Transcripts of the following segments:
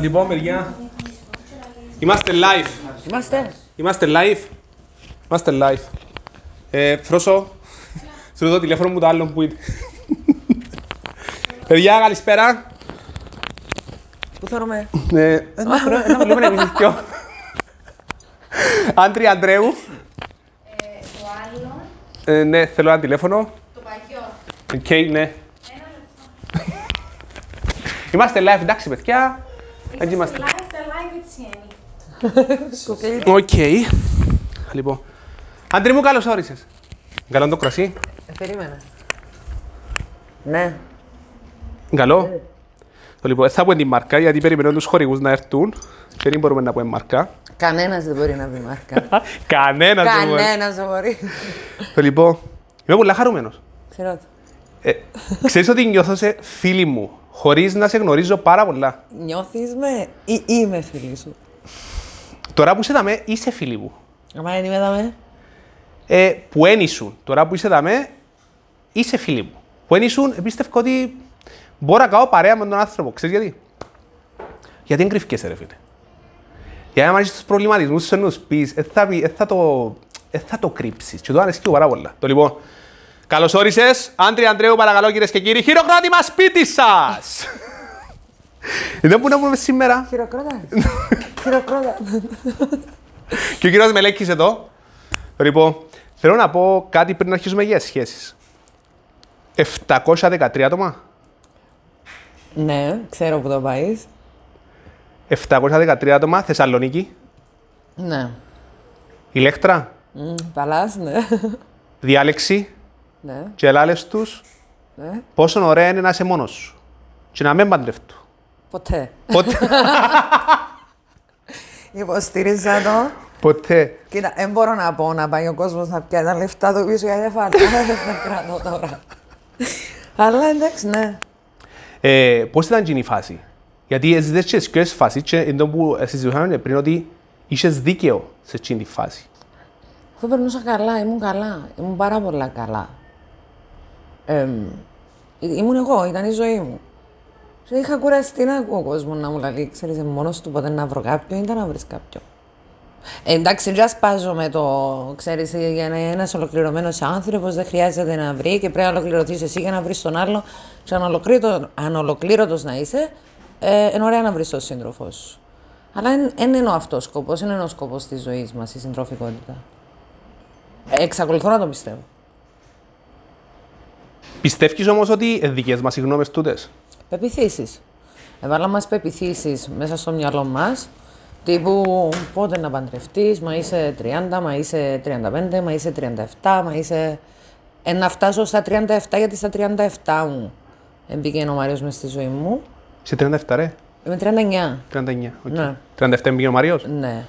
Λοιπόν, παιδιά, είμαστε live. Είμαστε. Είμαστε live. Είμαστε live. Ε, Φρόσο, σου δω το τηλέφωνο μου το άλλο που είναι. Παιδιά, καλησπέρα. Πού θέλουμε; Ε, Ένα βρω- ένα βλέπουμε εμείς οι δυο. Άντρη Αντρέου. το άλλο, Ε, Ναι, θέλω ένα τηλέφωνο. το παγιό. Οκ, ναι. Είμαστε live, εντάξει, παιδιά. Έτσι είμαστε. Live, the live έτσι είναι. Κουκλί. Οκ. Λοιπόν. Άντρη μου, καλώς όρισες. Καλό το κρασί. Ε, περίμενα. Ναι. Καλό. Το λοιπόν, θα πούμε την μάρκα γιατί περιμένουν τους χορηγούς να έρθουν και δεν μπορούμε να πούμε μάρκα. Κανένας δεν μπορεί να πει μάρκα. Κανένας δεν μπορεί. Κανένας δεν μπορεί. Το λοιπόν, είμαι πολύ χαρούμενος. Ξέρω το. Ε, ξέρεις ότι νιώθω σε φίλη μου, χωρίς να σε γνωρίζω πάρα πολλά. Νιώθεις με ή είμαι φίλη σου; Τώρα που είσαι δαμέ, είσαι φίλη μου. Αμά δεν είμαι δαμε. Ε, που εν ήσουν. Τώρα που είσαι δαμέ, είσαι φίλη μου. Που εν ήσουν, πίστευα ότι μπορώ να κάνω παρέα με τον άνθρωπο. Ξέρεις γιατί; Γιατί δεν κρυφκέσαι ρε φίλε. Για να μάθεις τους προβληματισμούς σου να τους πεις, ε, θα, πει- ε, θα το, ε, θα το κρύψεις. Και το αρέσει πάρα πολλά. Το λοιπόν, καλώς όρισες. Άντρη Αντρέου, παρακαλώ κυρίες και κύριοι, χειροκρότημα σπίτι σας. Δεν που να πούμε σήμερα. Χειροκρότα. Χειροκρότα. Και ο κύριος Μελέκης εδώ. Λοιπόν, θέλω να πω κάτι πριν να αρχίσουμε για σχέσεις. 713 άτομα. Ναι, ξέρω που το πάεις. 713 άτομα, Θεσσαλονίκη, Ναι. Ηλέκτρα, Μμ, Παλάς, ναι. διάλεξη Ναι, και ελάλες τους ναι. πόσο ωραία είναι να είσαι μόνος σου και να μην παντρευτούν. Ποτέ. Ποτέ. Υποστήριζα το. Ποτέ. Κοίτα, δεν μπορώ να πω να πάει ο κόσμος να πιάσει τα λεφτά του πίσω γιατί δεν φάρτα. Δεν κρατώ τώρα. Αλλά εντάξει, ναι. Ε, πώς ήταν εκείνη η φάση; Γιατί έζητες και σκιές φάση και εντός που συζητούσαμε πριν ότι είχες δίκαιο σε εκείνη τη φάση. Αυτό περνούσα καλά, ήμουν καλά. Ήμουν πάρα πολλά καλά. Εμ, ή- ήμουν εγώ, ήταν η ζωή μου. Και είχα κουραστεί να ακούω κόσμος να μου λέει, ξέρεις, ε, μόνος του ποτέ να βρω κάποιον, ήταν να βρεις κάποιον. Ε, εντάξει, δεν ασπάζομαι το, ξέρεις, ε, για να είναι ένας ολοκληρωμένος άνθρωπος δεν χρειάζεται να βρει και πρέπει να ολοκληρωθείς εσύ για να βρεις τον άλλο και αν, ολοκλήρω- αν ολοκλήρωτος να είσαι, ε, είναι ωραία να βρεις τον σύντροφό σου. Αλλά δεν είναι ο αυτός ο σκοπός, είναι ο σκοπός της ζωής μας, η συντροφικότητα. Ε, Εξακολουθώ να το πιστεύω. Πιστεύεις όμως ότι είναι δικές μας οι γνώμες τούτες; Πεπιθήσεις. Έβαλα μας πεπιθήσεις μέσα στο μυαλό μας, τύπου πότε να παντρευτείς, μα είσαι 30, μα είσαι 35, μα είσαι 37, μα είσαι... Ε, να φτάσω στα 37 γιατί στα 37 μου μπήκε ο Μάριος μες στη ζωή μου. Σε 37 ρε. Είμαι 39. 39. οκ. Ναι. 37 πήγε ο Μαριος. Ναι.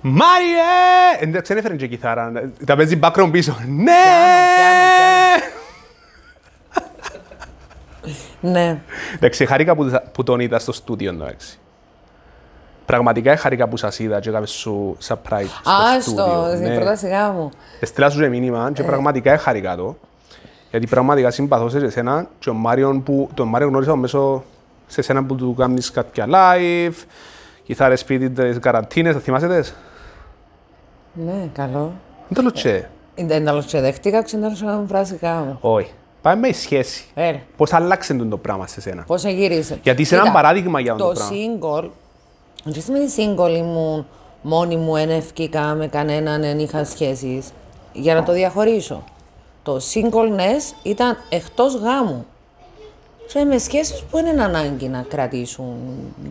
Μάριε! Εντάξει, δεν έφερε και κιθάρα. Τα παίζει background πίσω. Ναι! Ναι. Εντάξει, χάρηκα που, που τον είδα στο στούντιο, εντάξει. Πραγματικά χάρηκα που σας είδα και έκαμες σου surprise στο Α, στούντιο. στο, στην ναι. πρώτα σιγά μου. Εστρέλα σου και μήνυμα και πραγματικά χάρηκα το. Γιατί πραγματικά συμπαθώ σε εσένα και ο Μάριον που τον Μάριο γνώρισα μέσω σε εσένα που του κάνεις κάποια live, κιθάρες σπίτι τις καραντίνες, θα θυμάσαι τες; Ναι, καλό. Δεν το λέω τσε. Δεν τα δέχτηκα, ξεντάλωσα να μου φράσει κάμω. Όχι. Πάμε με η σχέση. Ε, Πώς άλλαξε το πράγμα σε σένα; πώς γύρισε. Γιατί είσαι ένα Κοίτα, παράδειγμα για αυτό το Το πράγμα. single, δεν σημαίνει single ήμουν μόνη μου, δεν ευκήκα με κανέναν, δεν είχα σχέσεις. Για να το διαχωρίσω. Το singleness ήταν εκτός γάμου. Και με σχέσεις που δεν είναι ανάγκη να κρατήσουν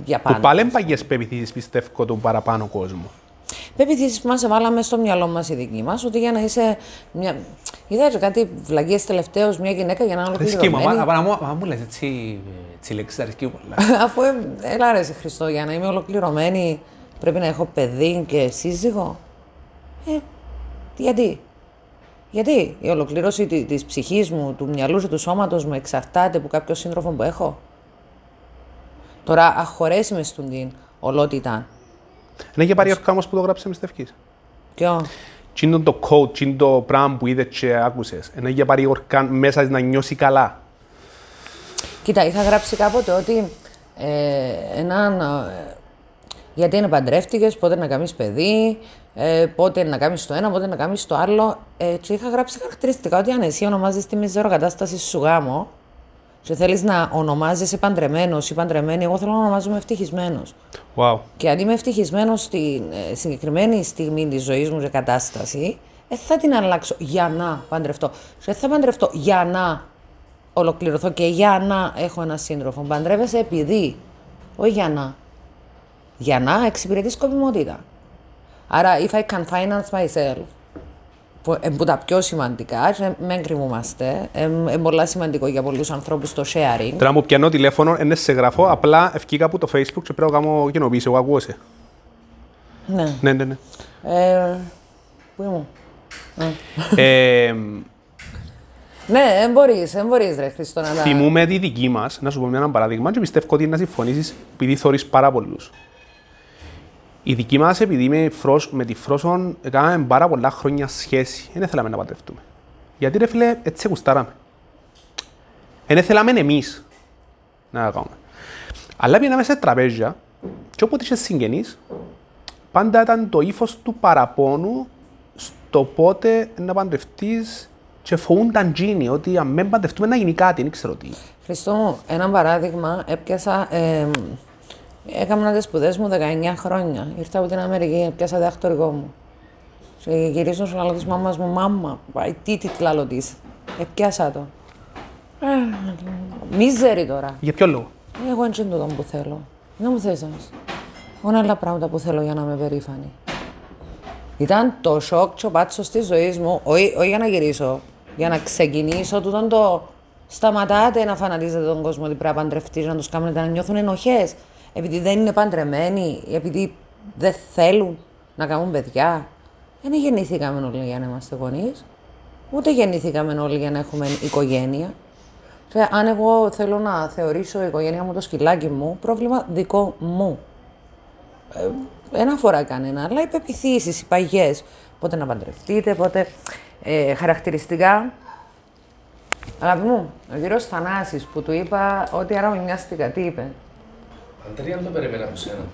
για Που πάντα. πάλι παγιές πεπιθήσεις πιστεύω του παραπάνω κόσμου. Πεπιθήσεις που μας έβαλαμε στο μυαλό μας οι δικοί μας, ότι για να είσαι μια... Είδατε κάτι βλαγίες τελευταίως μια γυναίκα για να είναι Αρέσκει μου, ολοκληρωμένη. μα- μα- μα- μα μου λες έτσι, έτσι λέξεις αρέσκει μου πολλά. Αφού ε, έλα ρε σε Χριστό, για να είμαι ολοκληρωμένη πρέπει να έχω παιδί και σύζυγο; Ε, γιατί; Γιατί η ολοκλήρωση τη- της ψυχής μου, του μυαλού και του σώματος μου εξαρτάται από κάποιο σύντροφο που έχω; Τώρα αχωρέσει με στον την ολότητα. Είναι και πάρει ορκά όμως που το γράψε μες στευκής. Ποιο; Τι είναι το code, τι είναι το πράγμα που είδες και άκουσες. Είναι για πάρει ορκά μέσα της να νιώσει καλά. Κοίτα, είχα γράψει κάποτε ότι ε, έναν, ε, γιατί είναι παντρεύτηκες, πότε να κάνεις παιδί, ε, πότε να κάνεις το ένα, πότε να κάνεις το άλλο. Ε, και είχα γράψει χαρακτηριστικά ότι αν εσύ ονομάζεις τη μιζεροκατάσταση σου γάμο και θέλεις να ονομάζεσαι παντρεμένος ή παντρεμένη, εγώ θέλω να ονομάζομαι ευτυχισμένος. Wow. Και αν είμαι ευτυχισμένος στη ε, συγκεκριμένη στιγμή της ζωής μου και κατάσταση, δεν θα την αλλάξω για να παντρευτώ. Δεν θα παντρευτώ για να ολοκληρωθώ και για να έχω ένα σύντροφο. Παντρεύεσαι επειδή, όχι για να. Για να εξυπηρετείς σκοπιμότητα. Άρα, if I can finance myself, που είναι που τα πιο σημαντικά, και μην κρυμούμαστε, είναι πολύ σημαντικό για πολλούς ανθρώπους το sharing. Τώρα μου πιάνω τηλέφωνο, είναι σε γραφώ, απλά ευκήκα από το facebook και πρέπει να κάνω κοινοποίηση, εγώ ακούω σε. Ναι. Ναι, ναι, ναι. Ε, πού ήμουν; Α. ε, Ναι, δεν μπορείς, δεν μπορείς ρε Χριστό να τα... θυμούμε τη δική μας, να σου πω ένα παράδειγμα και πιστεύω ότι να συμφωνήσεις επειδή θωρείς πάρα πολλούς. Η δική μας, επειδή με, φρός, με τη Φρόσον έκαναμε πάρα πολλά χρόνια σχέση, δεν θέλαμε να παντρευτούμε. Γιατί ρε φίλε, έτσι γουστάραμε. Δεν θέλαμε εμείς να τα κάνουμε. Αλλά πήγαμε σε τραπέζια και όποτε είχε συγγενείς, πάντα ήταν το ύφος του παραπόνου στο πότε να παντρευτείς και φοβούνταν τζίνοι ότι αν δεν παντρευτούμε να γίνει κάτι, δεν ξέρω τι. Χριστό μου, ένα παράδειγμα, έπιασα, ε, έκανα τις σπουδές μου 19 χρόνια. Ήρθα από την Αμερική, έπιασα διδακτορικό μου. Και γυρίζω στο άλλο της μάμας μου, μάμα, πάει, τι τι λάλο της. Έπιασα το. Ε, Μίζερη τώρα. Για ποιο λόγο; Εγώ δεν είναι τούτο που θέλω. Δεν μου θες όμως. Εγώ είναι άλλα πράγματα που θέλω για να είμαι περήφανη. Ήταν το σοκ και ο πάτσος της ζωής μου, όχι, όχι για να γυρίσω, για να ξεκινήσω τούτον το σταματάτε να φανατίζετε τον κόσμο ότι πρέπει να παντρευτείς, να τους κάνετε να νιώθουν ενοχές, επειδή δεν είναι παντρεμένοι, επειδή δεν θέλουν να κάνουν παιδιά. Δεν γεννηθήκαμε όλοι για να είμαστε γονείς, ούτε γεννηθήκαμε όλοι για να έχουμε οικογένεια. Και αν εγώ θέλω να θεωρήσω η οικογένεια μου το σκυλάκι μου, πρόβλημα δικό μου. Ε, δεν αφορά κανένα, αλλά οι πεπιθήσεις, οι παγιές. Πότε να παντρευτείτε, πότε ε, χαρακτηριστικά. Αγαπητοί μου, ο κύριος Θανάσης που του είπα ότι άρα με μοιάστηκα, τι είπε. Αντρία, δεν το περίμενα από σένα.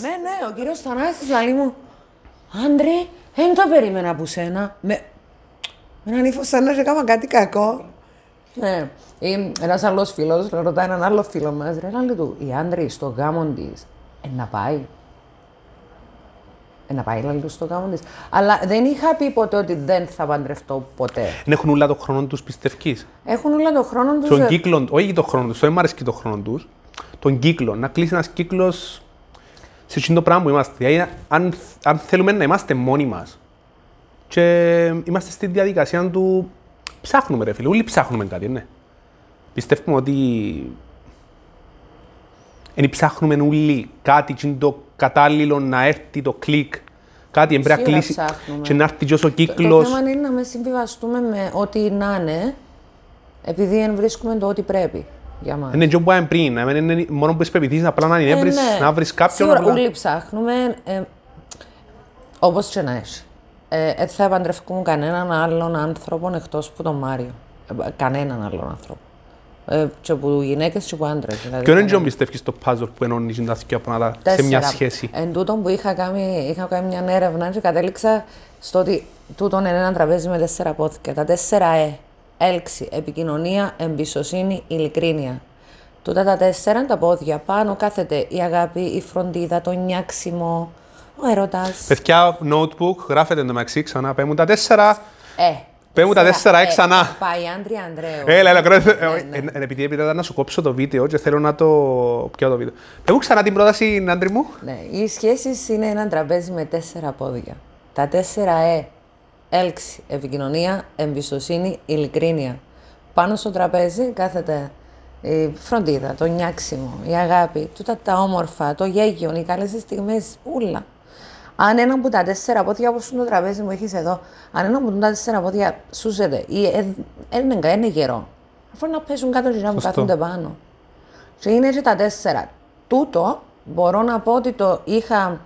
ναι, ναι, ο κύριος Θανάσης λέει μου, Άντρε, δεν το περίμενα από σένα. Με, με έναν ύφος σαν να σε έκανα κάτι κακό. Ναι, ή ένας άλλος φίλος ρωτάει έναν άλλο φίλο μας, ρε, λέει του, η άντρη στο γάμο της, ε, να πάει. Ε, να πάει, λέει του, στο γάμο της. Αλλά δεν είχα πει ποτέ ότι δεν θα παντρευτώ ποτέ. Δεν έχουν όλα το χρόνο τους πιστεύεις; Έχουν όλα τον χρόνο τους... Τον ε, κύκλο, όχι τον χρόνο τους, δεν μου αρέσει και τον χρόνο τους, τον κύκλο, να κλείσει ένας κύκλος σε εκείνο το πράγμα που είμαστε. Δηλαδή, αν, αν θέλουμε να είμαστε μόνοι μας και είμαστε στη διαδικασία του ψάχνουμε ρε φίλε, όλοι ψάχνουμε κάτι, ναι. Πιστεύουμε ότι δεν ψάχνουμε όλοι κάτι και είναι το κατάλληλο να έρθει το κλικ, κάτι πρέπει να Σίγουρα κλείσει ψάχνουμε. και να έρθει και όσο Το κύκλος. θέμα είναι να με συμβιβαστούμε με ό,τι να είναι, επειδή δεν βρίσκουμε το ό,τι πρέπει για μας. Είναι και όπου είπαμε πριν, να μην είναι μόνο που είσαι πεπιθείς, απλά να είναι Ε, βρεις, ναι. να βρεις κάποιον Σίγουρα απλά. όλοι ψάχνουμε, ε, όπως και να έχει. Ε, δεν θα παντρευκούμε κανέναν άλλον άνθρωπο εκτός που τον Μάριο. Ε, κανέναν άλλον άνθρωπο. Ε, και από γυναίκες και από άντρες. Δηλαδή, Ποιο είναι κανέναν. και πιστεύεις το puzzle που ενώνεις τα δύο πράγματα σε Τέσσερα. μια σχέση. Εν τούτον που είχα κάνει, είχα κάνει μια έρευνα και κατέληξα στο ότι τούτον είναι ένα τραπέζι με τέσσερα πόθηκα. Τα τέσσερα ε. Έλξη, επικοινωνία, εμπιστοσύνη, ειλικρίνεια. Τούτα τα τέσσερα είναι τα πόδια. Πάνω κάθεται η αγάπη, η φροντίδα, το νιάξιμο, ο έρωτας. Παιδιά, notebook, γράφετε το μεταξύ ξανά, πέ μου τα τέσσερα. Ε. Πέ μου τα τέσσερα, ε, ξανά. Πάει Άντρια Ανδρέου. Έλα, έλα, κράτε. Ναι, ναι. Ε, ε, Επειδή έπειτα να σου κόψω το βίντεο και θέλω να το πιω το βίντεο. Πέ μου ξανά την πρόταση, άντρη μου. Ναι, οι σχέσεις είναι ένα τραπέζι με τέσσερα πόδια. Τα τέσσερα ε. Έλξη, επικοινωνία, εμπιστοσύνη, ειλικρίνεια. Πάνω στο τραπέζι κάθεται η φροντίδα, το νιάξιμο, η αγάπη, τούτα τα όμορφα, το γέγιο, οι καλές στιγμές, ούλα. Αν ένα από τα τέσσερα πόδια, όπως το τραπέζι μου έχεις εδώ, αν ένα από τα τέσσερα πόδια σούζεται ή δεν είναι γερό, αφού να πέσουν κάτω και να μου Σωστό. κάθονται πάνω. Και είναι και τα τέσσερα. Τούτο μπορώ να πω ότι το είχα,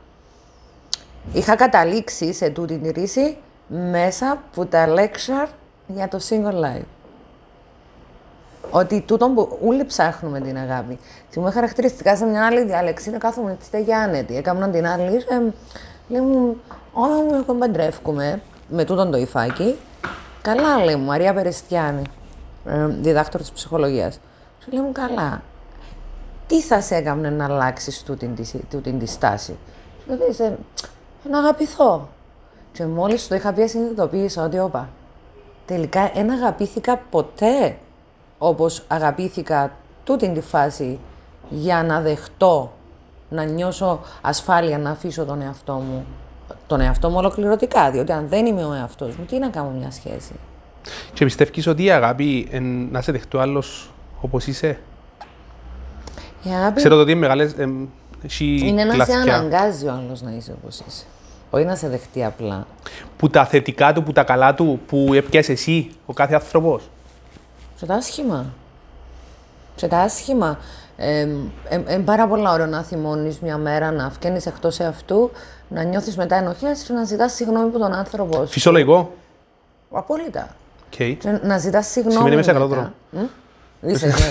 είχα καταλήξει σε τούτη τη ρίση μέσα από τα lecture για το single life. Ότι τούτο που όλοι ψάχνουμε την αγάπη. Θυμούμαι χαρακτηριστικά σε μια άλλη διάλεξη είναι κάθομαι τη στέγη άνετη. Έκανα την άλλη. Ε, λέει μου, όλα μου εγώ παντρεύκουμε με τούτον το υφάκι. Καλά, λέει μου, Μαρία Περιστιάνη, ε, διδάκτορ της ψυχολογίας. Σου λέει μου, καλά. Τι θα σε έκανε να αλλάξεις τούτη, τη- τούτη τη στάση; Σου λέει, «Σε- να αγαπηθώ. Και μόλις το είχα πει, συνειδητοποίησα ότι, όπα, τελικά δεν αγαπήθηκα ποτέ όπως αγαπήθηκα τούτη τη φάση για να δεχτώ, να νιώσω ασφάλεια, να αφήσω τον εαυτό μου, τον εαυτό μου ολοκληρωτικά, διότι αν δεν είμαι ο εαυτός μου, τι να κάνω μια σχέση; Και πιστεύεις ότι η αγάπη εν, να σε δεχτεί ο άλλος όπως είσαι; Η αγάπη Ξέρω το ότι είναι μεγάλες... εμ, έχει είναι να σε κλασικά. αναγκάζει ο άλλος να είσαι όπως είσαι. Όχι να σε δεχτεί απλά. Που τα θετικά του, που τα καλά του, που έπιασες εσύ, ο κάθε άνθρωπος. Σε τα άσχημα. Σε τα άσχημα. Είναι πάρα πολλά ωραία να θυμώνεις μια μέρα, να βγαίνεις εκτός εαυτού, να νιώθεις μετά ενοχές και να ζητάς συγγνώμη από τον άνθρωπό σου. Φυσιολογικό. Απόλυτα. Οκ. Και να ζητάς συγγνώμη Σημαίνει μέσα μετά. καλό δρόμο. Μμ; Είσαι, ναι.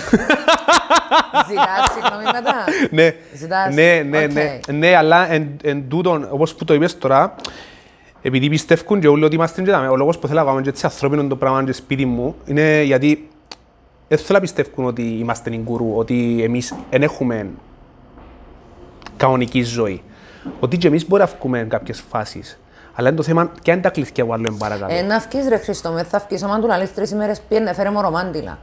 Ζητάς συγγνώμη μετά. ναι, Ζητάς. ναι, ναι, ναι, Οκ. ναι, αλλά εν, εν τούτον, όπως που το είπες τώρα, επειδή πιστεύουν και όλοι ότι είμαστε και δάμε, ο λόγος που θέλω να κάνουμε και έτσι ανθρώπινο το πράγμα και σπίτι μου, είναι γιατί δεν θέλω να πιστεύουν ότι είμαστε γκουρού, ότι εμείς δεν έχουμε κανονική ζωή. Ότι και εμείς μπορεί να βγούμε εν κάποιες φάσεις. Αλλά είναι το θέμα, ποια είναι τα κλειδιά που άλλο είναι παρακάτω. Ε, να βγεις ρε Χριστό, μες θα βγεις, άμα του να λες τρεις ημέρες πήγαινε, φέρε μου ρομάντιλα.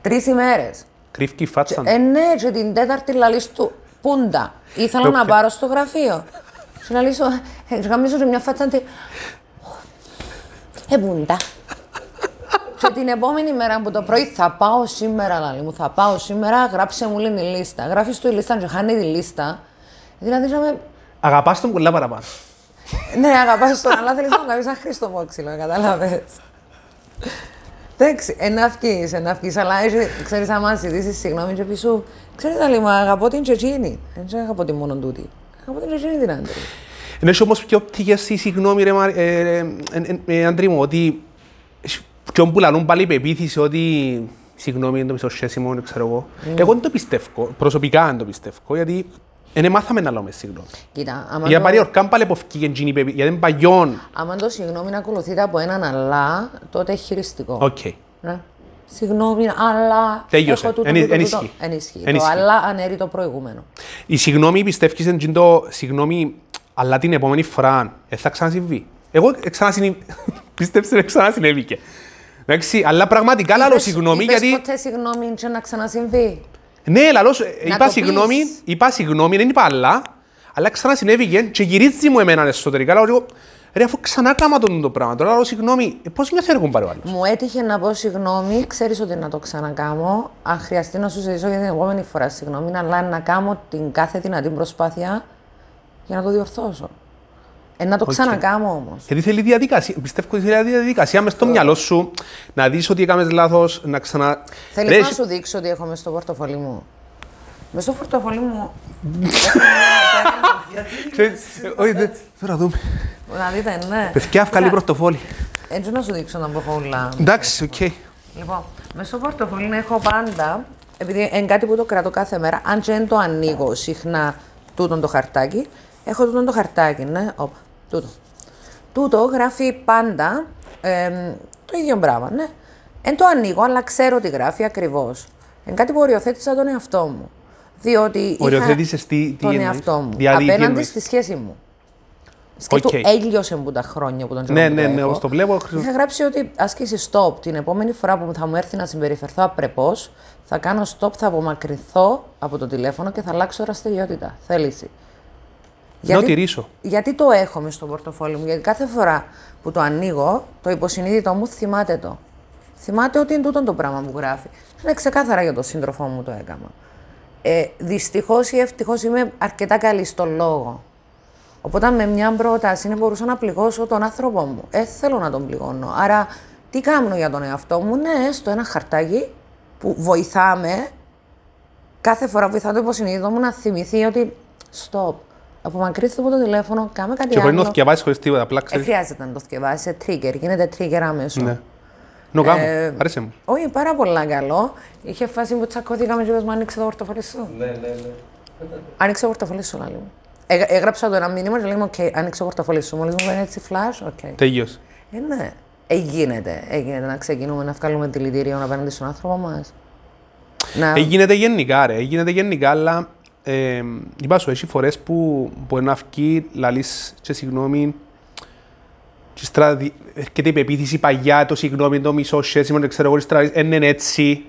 Τρεις ημέρες. Κρύφκει η φάτσα. Ε, ναι, και την τέταρτη λαλείς του πούντα. Ήθελα Το να πια- πάρω στο γραφείο. Σου λαλήσω, ε, και γαμίζω και μια φάτσα τι. Ε, πούντα. Και την επόμενη μέρα που το πρωί θα πάω σήμερα, λαλή μου, θα πάω σήμερα, γράψε μου λένε η λίστα. Γράφεις του η λίστα και χάνει τη λίστα. Δηλαδή, να με... Αγαπάς τον πολλά παραπάνω. ναι, αγαπάς τον, αλλά θέλεις να μου κάνεις ένα χρήστο μόξιλο, κατάλαβες. Εντάξει, ένα βγεις, ένα βγεις, αλλά έχει, ξέρεις, άμα ζητήσεις συγγνώμη και πει σου, ξέρεις, άλλη, μα αγαπώ την Τσετσίνη. Δεν αγαπώ την μόνο τούτη. Αγαπώ την Τσετσίνη την άντρη. Ενώ έχει όμως πιο πτυχές στη συγγνώμη ρε, Μαρ- ε, ε, ε, ε, ε, Αντρή μου, ότι έχει ποιον που λαλούν πάλι η πεποίθηση ότι συγγνώμη είναι το μισοσχέσιμο, ξέρω εγώ. Εγώ δεν το πιστεύω, προσωπικά δεν το πιστεύω, γιατί δεν μάθαμε να λέμε συγγνώμη. Κοίτα, άμα Για το, πάρει ορκάν πάλι που φύγει εκείνη η πεποίθηση, γιατί είναι παγιόν. άμα το συγγνώμη να ακολουθείται από έναν αλλά, τότε έχει χειριστικό. Οκ. Ναι. Συγγνώμη, αλλά. Τέλειωσε. έχω τούτο, Εν- τούτο, εν τούτο. ισχύει. Εν ισχύει. Εν Το ισχύει. αλλά αναιρεί το προηγούμενο. Η συγγνώμη πιστεύεις είναι το συγγνώμη, αλλά την επόμενη φορά δεν θα ξανασυμβεί. Εγώ ξανασυνη... πίστεψε ότι ξανασυνέβηκε. Εντάξει, αλλά πραγματικά λαλώ Είπες- συγγνώμη είπες γιατί... ποτέ συγγνώμη και να ξανασυμβεί. Ναι, λαλώς, Να είπα το συγγνώμη, πεις. είπα συγγνώμη, δεν είπα άλλα, αλλά ξανασυνέβηκε και γυρίζει μου εμένα εσωτερικά. Λέω, εγώ, ρε, αφού ξανά κάμα τον το πράγμα, τώρα λέω συγγνώμη, ε, πώς νιώθει έργο πάρει ο άλλος; Μου έτυχε να πω συγγνώμη, ξέρεις ότι να το ξανακάμω. Αν χρειαστεί να σου ζητήσω για την επόμενη φορά συγγνώμη, αλλά να κάνω την κάθε δυνατή προσπάθεια για να το διορθώσω. Ε, να το Οκ. ξανακάμω όμως. Γιατί θέλει διαδικασία, πιστεύω ότι θέλει διαδικασία μες στο μυαλό σου, να δεις ότι έκαμες λάθος, να ξανα... Θέλεις Ρε, να σου δείξω ότι έχω μες στο πορτοφόλι μου. Μες στο πορτοφόλι μου. ξέρεις, ε, Όχι, δεν- θέλω να δούμε. να δείτε, ναι. Παιδιά, βγάλει πορτοφόλι. Έτσι να σου δείξω να έχω όλα. Εντάξει, οκ. Λοιπόν, μες στο πορτοφόλι έχω πάντα, επειδή είναι κάτι που το κρατώ κάθε μέρα, αν και δεν το ανοίγω συχνά τούτον το χαρτάκι, έχω τούτον το χαρτάκι, ναι, όπα, τούτο. Τούτο γράφει πάντα εμ, το ίδιο πράγμα, ναι. Δεν το ανοίγω, αλλά ξέρω τι γράφει ακριβώς. Είναι κάτι που οριοθέτησα τον εαυτό μου. Διότι είχα Οριοθέτησες τι- τι τον εννοείς; εαυτό μου. Δηλαδή, τι απέναντι εννοείς; στη σχέση μου. Σκέφτου, Οκ. έλειωσε μου τα χρόνια που τον Ναι, καιρό που ναι, το ναι, έχω. όπως το βλέπω. χρησιμο- Είχα γράψει ότι άσκηση stop. Την επόμενη φορά που θα μου έρθει να συμπεριφερθώ απρεπώς, θα κάνω stop, θα απομακρυνθώ από το τηλέφωνο και θα αλλάξω δραστηριότητα. Θέληση. Να τηρήσω. γιατί το έχω μες στο πορτοφόλι μου, Γιατί κάθε φορά που το ανοίγω, το υποσυνείδητο μου θυμάται το. Θυμάται ότι είναι τούτο το πράγμα που γράφει. Είναι ξεκάθαρα για τον σύντροφό μου το έκανα. Ε, Δυστυχώς ή ευτυχώς είμαι αρκετά καλή στο λόγο. Οπότε με μια πρόταση είναι μπορούσα να πληγώσω τον άνθρωπό μου. Ε, θέλω να τον πληγώνω. Άρα, τι κάνω για τον εαυτό μου, ναι, έστω ένα χαρτάκι που βοηθάμε, κάθε φορά βοηθά το υποσυνείδητο μου να θυμηθεί ότι stop. Απομακρύνθηκα από το τηλέφωνο, κάμε κάτι Και μπορεί να άλλο. το διαβάσεις χωρίς τίποτα, απλά Ε, ξέρεις. χρειάζεται να το θυκευάσει, σε trigger, γίνεται trigger άμεσο. Ναι. Νο κάμω, Ε, άρεσε μου. Όχι, πάρα πολλά καλό. Είχε φάση που τσακώθηκαμε και είπες μου άνοιξε το πορτοφόλι σου. Ναι, ναι, ναι. Άνοιξε το πορτοφόλι σου, λέει μου. Έγ- έγραψα το ένα μήνυμα και λέει μου, οκ, άνοιξε το πορτοφόλι σου. Μόλις μου λένε έτσι flash, ok. Τέλειος. Ε, ναι. Ε, γίνεται. Ε, γίνεται να ξεκινούμε να βγάλουμε δηλητήριο απέναντι στον άνθρωπο μας. Να... Ε, γίνεται γενικά ρε, ε, γίνεται γενικά, αλλά ε, είπα σου, έχει φορές που μπορεί να βγει, λαλείς και συγγνώμη, και στρα, δι- έρχεται η πεποίθηση παγιά, το συγγνώμη, το μισό σχέσιμο, δεν ξέρω εγώ, στρα, δεν είναι έτσι,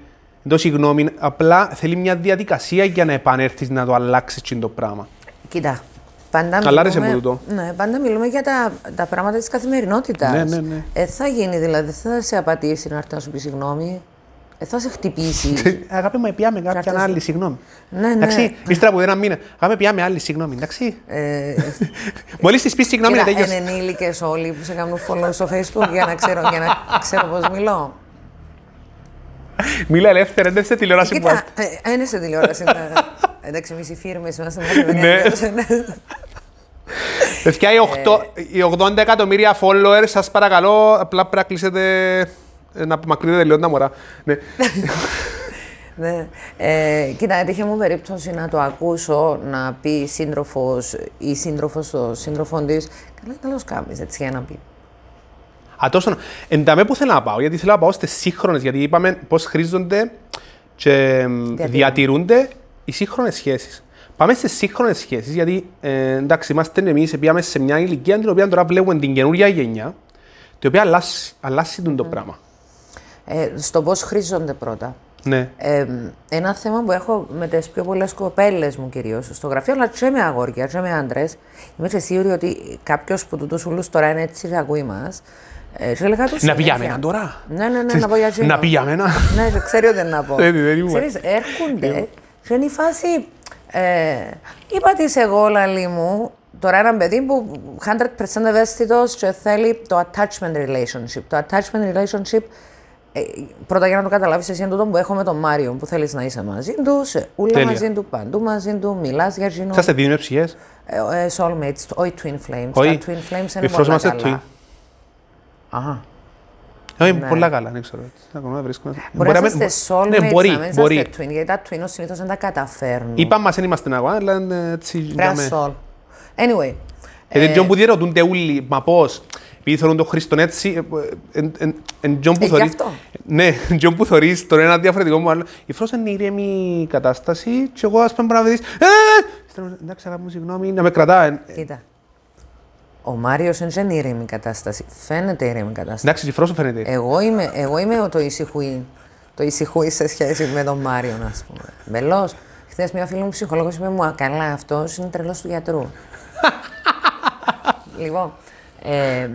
το συγγνώμη, απλά θέλει μια διαδικασία για να επανέλθεις να το αλλάξεις τσιν το πράγμα. Κοίτα, πάντα Αλλά άρεσε μιλούμε, μου τούτο. ναι, πάντα μιλούμε για τα, τα πράγματα της καθημερινότητας. Ναι, ναι, ναι. Ε, θα γίνει δηλαδή, δεν θα σε απατήσει να έρθει να σου πει συγγνώμη. Ε, θα σε χτυπήσει. Αγάπη μου, πιάμε κάποια Κάρτες. άλλη, συγγνώμη. ναι, ναι. Εντάξει, ύστερα από ένα μήνα, αγάπη πιάμε άλλη, συγγνώμη, εντάξει. Ε, Μόλις της πεις συγγνώμη, κοίτα, τέλειωσε. είναι ενήλικες όλοι που σε κάνουν follow στο facebook για να ξέρω, για να ξέρω πώς μιλώ. Μίλα ελεύθερα, δεν σε τηλεόραση που Κοίτα, άστε. ε, είναι σε τηλεόραση. ναι. Εντάξει, εμείς οι φίρμες είμαστε Ναι. καθημερινά. Παιδιά, οι, 8, οι 80 εκατομμύρια followers, σας παρακαλώ, απλά πρέπει να κλείσετε, ε, να απομακρύνετε λίγο τα μωρά. Ναι. Ναι. Ε, κοίτα, έτυχε μου περίπτωση να το ακούσω να πει σύντροφος ή σύντροφος στο σύντροφο της. Καλά, καλώς κάνει έτσι για να πει. Α, τόσο. Εν ταμέ που θέλω να πάω, γιατί θέλω να πάω στις σύγχρονες, γιατί είπαμε πώς χρήζονται και εμ, διατηρούνται οι σύγχρονες σχέσεις. Πάμε στις σύγχρονες σχέσεις, γιατί ε, εντάξει, είμαστε εμείς, πήγαμε σε μια ηλικία την οποία τώρα βλέπουμε την καινούργια γενιά, την οποία αλλάσει, αλλάσει τον το πράγμα. Ε, στο πώ χρήζονται πρώτα. Ναι. Ε, ένα θέμα που έχω με τις πιο πολλές κοπέλες μου κυρίως στο γραφείο, αλλά και με αγόρια, και με άντρες. Είμαι και σίγουρη ότι κάποιος που του ούλους τώρα είναι έτσι και ακούει μας. Ε, και έλεγα τους Να πει για συνέχεια. μένα τώρα; Ναι, ναι, ναι, να πω για εκείνο. Να πει για μένα. Ναι, και ξέρει ότι είναι να πω. Δεν- δεν ήμουν. Ξέρεις, έρχονται και είναι η φάση... Ε, είπα της εγώ, λαλή μου, τώρα ένα παιδί που 100% ευαίσθητος και θέλει το attachment relationship. Το attachment relationship, ε, πρώτα για να το καταλάβεις εσύ είναι τούτο που έχω με τον Μάριο, που θέλεις να είσαι μαζί του, σε ούλα Τέλεια. μαζί του, παντού μαζί του, μιλάς για εκείνο. Σας δίνουμε ψυχές. Ε, ε, soulmates, όχι twin flames. Όχι. Τα twin flames Οι είναι φρός πολλά είμαστε καλά. twin. Αχα. Όχι, Ναι. πολλά καλά, δεν ξέρω. Ακόμα βρίσκουμε. Μπορεί να μην- είστε soulmates, Ναι, μπορεί, να μην μπορεί. είσαστε twin, γιατί τα twin συνήθως δεν τα καταφέρνουν. Είπαμε μας δεν είμαστε αγώνα, αλλά είναι έτσι για Πρέπει μέ. να soul. Anyway, Γιατί τζον που διερωτούνται όλοι, μα πώς, επειδή θέλουν τον Χριστόν έτσι, ε, ε, ε, εν τζον που Ε, γι' θωρείς, αυτό. ναι, τζον που θωρείς τον ένα διαφορετικό μου άλλο, η φρός είναι ήρεμη κατάσταση και εγώ ας πούμε πρέπει να δεις, ε, στέλνω, εντάξει αγάπη μου συγγνώμη, να με κρατάει. Ε, κοίτα. Ο Μάριος δεν είναι ήρεμη κατάσταση. Φαίνεται ήρεμη κατάσταση. Εντάξει, η φρός σου φαίνεται. Εγώ είμαι, εγώ είμαι το ησυχούι. Το ησυχούι σε σχέση με τον Μάριο, ας πούμε. Μελός. Χθες μια φίλη μου ψυχολόγος είπε μου: «Α, Καλά, αυτός είναι τρελός του γιατρού. λοιπόν. Ε,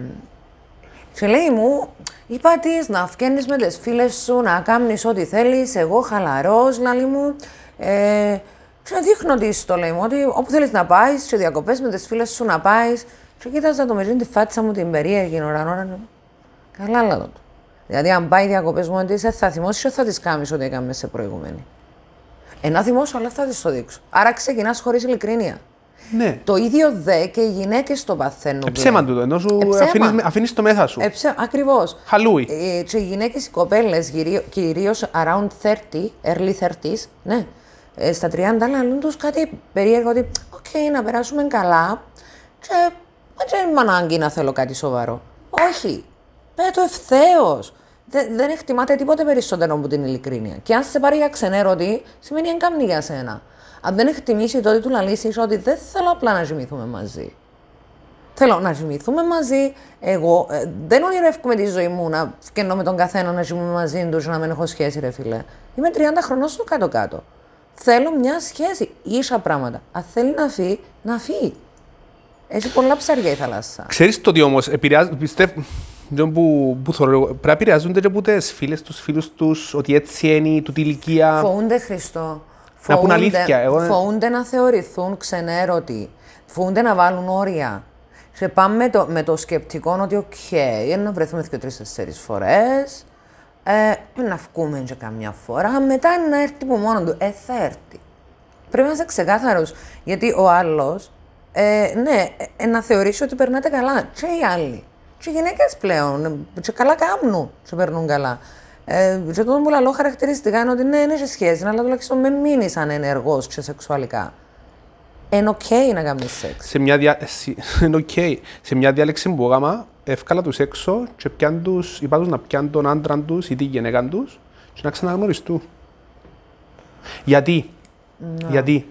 και λέει μου, είπα τη να βγαίνει με τις φίλες σου, να κάνεις ό,τι θέλεις. Εγώ χαλαρός, λαλή μου. Ε, και δείχνω τη το λέει μου, ότι όπου θέλεις να πάεις, σε διακοπές με τις φίλες σου να πάεις. Και κοίταζα το με τη φάτσα μου την περίεργη ώρα, ώρα. Καλά λάδω του. Δηλαδή, αν πάει διακοπές μου, ότι θα θυμώσεις, θα τη κάνεις ό,τι έκαμε σε προηγούμενη. Ένα θυμώσω, αλλά θα τη το δείξω. Άρα ξεκινάς χωρίς ειλικρίνεια. Ναι, Το ίδιο δε και οι γυναίκες το παθαίνουν. ε, ψέμα τούτο, ενώ σου Ε, ψέμα. αφήνεις, αφήνεις το μέσα σου. Ε, Ακριβώς. Χαλούι. Ε, και οι γυναίκες, οι κοπέλες, κυρίως around 30, early 30s, ναι, ε, στα 30 λαλούν τους κάτι περίεργο ότι, οκ, να περάσουμε καλά και δεν είμαι ανάγκη να θέλω κάτι σοβαρό. Όχι. Πέ το ευθέως. Δεν, δεν εκτιμάται τίποτε περισσότερο από την ειλικρίνεια. Και αν σε πάρει για ξενέρωτη, σημαίνει εν κάμνει για σένα. Αν δεν εκτιμήσει τότε του λαλήσει ότι δεν θέλω απλά να τζοιμηθούμε μαζί. Θέλω να τζοιμηθούμε μαζί. Εγώ ε, δεν ονειρεύομαι τη ζωή μου να φκαινώ με τον καθένα να ζούμε μαζί τους να μην έχω σχέση, ρε φίλε. Είμαι 30 χρονών στο κάτω-κάτω. Θέλω μια σχέση. ίσα πράγματα. Αν θέλει να φύγει, να φύγει. Έχει πολλά ψάρια η θάλασσα. Ξέρεις το ότι όμως επηρεάζουν, πιστεύω, τζον που, που θωρώ, εγώ, πρέπει να επηρεάζονται και από τις φίλες τους, φίλους τους, ότι έτσι είναι, του ηλικία. Φοβούνται Χριστό. Να πούν αλήθεια, εγώ- φοβούνται να θεωρηθούν ξενέρωτοι. Φοβούνται να βάλουν όρια. Και πάμε με το, με το σκεπτικό ότι, ok, okay, να βρεθούμε και τρει-τέσσερι φορές. Ε, να βγούμε και καμιά φορά. Μετά να έρθει που μόνο του. Ε, θα έρθει. Πρέπει να είσαι ξεκάθαρος. Γιατί ο άλλος, ε, ναι, ε, ε, να θεωρήσει ότι περνάτε καλά. Και οι άλλοι. Και οι γυναίκες πλέον, ε, και καλά κάνουν, και περνούν καλά. Ε, και το που λέω χαρακτηριστικά είναι ότι ναι, είναι σε σχέση, αλλά τουλάχιστον με μείνεις ανενεργός και σεξουαλικά. Είναι οκ να κάνεις σεξ. σε μια, δια... σε- είναι οκ. σε μια διάλεξη που έκανα, εύκαλα τους έξω και πιάν τους, είπα τους να πιάνουν τον άντρα τους ή τη γυναίκα τους και να ξαναγνωριστούν. Γιατί, γιατί;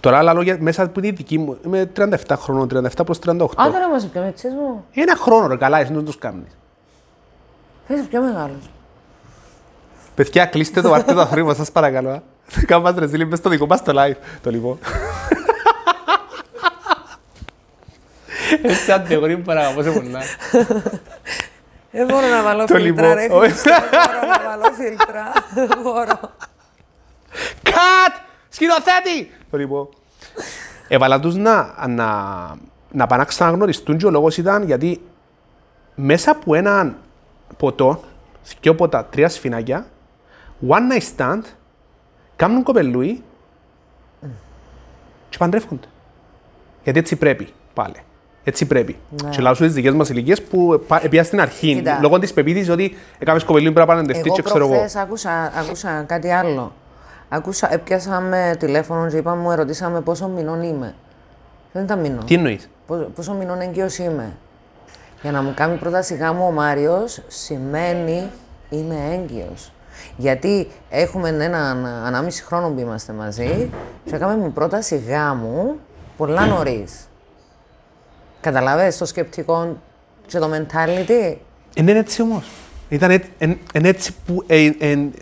Τώρα άλλα λόγια μέσα από τη δική μου, είμαι 37 χρονών, 37 προς 38. Α, τώρα είμαστε πιο μετσής μου. Ένα χρόνο ρε καλά, εσύ δεν τους κάνεις. Είσαι πιο μεγάλος. Παιδιά, κλείστε το, βάρτε το θρύμα, σας παρακαλώ. α. Κάμε μας ρεζίλι, μες στο δικό μας το live, το λοιπόν. Έτσι αντεγορεί που παραγαπώ σε πολλά. Δεν μπορώ να βάλω Το φίλτρα, ρε. λοιπόν. Χριστέ, Δεν μπορώ να βάλω φίλτρα. Δεν μπορώ. Κατ! Σκηνοθέτη! Το λοιπόν. Έβαλα τους να, να, να πάνε να ξαναγνωριστούν και ο λόγος ήταν γιατί μέσα από έναν ποτό, δυο ποτά, τρία σφινάκια, one night stand, κάνουν κοπελούι και παντρεύονται. Γιατί έτσι πρέπει πάλι. Έτσι πρέπει. Ναι. Και λάω σου τις δικές μας ηλικίες που πα- πήγα στην αρχή, Κοίτα. λόγω της πεποίθησης ότι έκαμες κοπελούι πρέπει να παντρευτείς Εγώ και ξέρω εγώ. προχθές άκουσα, άκουσα κάτι άλλο. Άκουσα, έπιασαμε τηλέφωνο και είπαμε, μου ερωτήσαμε πόσο μηνών είμαι. Δεν ήταν μηνών. Τι εννοείς; Πόσο, πόσο μηνών έγκυος είμαι. Για να μου κάνει πρόταση γάμου ο Μάριος σημαίνει είμαι έγκυος. Γιατί έχουμε έναν ανάμιση χρόνο που είμαστε μαζί και έκαμε μου πρόταση γάμου πολλά νωρίς. Καταλαβες το σκεπτικό και το mentality; Είναι έτσι όμως. Ήταν έτσι, εν, εν έτσι που ε, εν-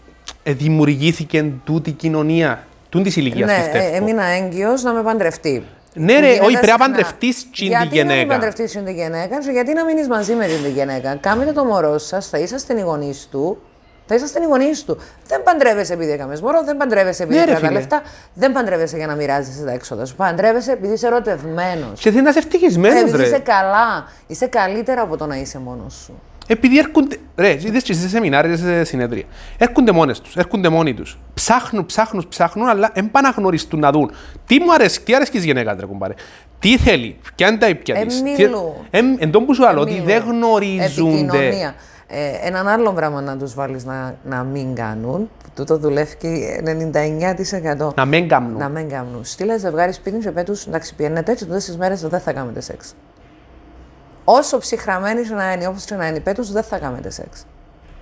ε, δημιουργήθηκε τούτη η κοινωνία, τούτη της ηλικίας ναι, πιστεύω. ε, έμεινα έγκυος να με παντρευτεί. Ναι, ρε, Γίνεται όχι, πρέπει να συχνά. παντρευτείς την τη Γιατί να μην γυναίκα. παντρευτείς την τη γυναίκα και γιατί να μείνεις μαζί με την τη γυναίκα. Κάμετε το μωρό σας, θα είσαστε οι γονείς του, θα είσαστε οι γονείς του. Δεν παντρεύεσαι επειδή έκαμες μωρό, δεν παντρεύεσαι επειδή Ναι, ρε, ναι, τα φίλε. λεφτά, δεν παντρεύεσαι για να μοιράζεσαι τα έξοδα σου. Παντρεύεσαι επειδή είσαι ερωτευμένος. Και θέλει να είσαι ευτυχισμένος, επειδή ρε. είσαι καλά. Είσαι καλύτερα από το να είσαι μόνος σου. Επειδή έρχονται, ρε, είδες και σε σεμινάρια και σε συνεδρία. Έρχονται μόνες τους, έρχονται μόνοι τους. Ψάχνουν, ψάχνουν, ψάχνουν, αλλά δεν πάνε να γνωριστούν να δουν. Τι μου αρέσει, τι αρέσει της γυναίκας, ρε κουμπάρε. Τι θέλει, ποια είναι τα ήπια Ε, της. μιλού. τι- Εν, εν τόν που σου λέω, ότι Μιλώ. δεν γνωρίζονται. Επικοινωνία. Ε, έναν άλλο πράγμα να τους βάλεις να, να μην κάνουν, που τούτο δουλεύει 99%. Να μην κάνουν. Να μην κάνουν. Στείλε ζευγάρι σπίτι και πέτους, εντάξει, πιένετε έτσι, τούτες τις μέρες δεν θα κάνετε σεξ. Όσο ψυχραμένοι και να είναι, όπως και να είναι, πέτους δεν θα κάνετε σεξ.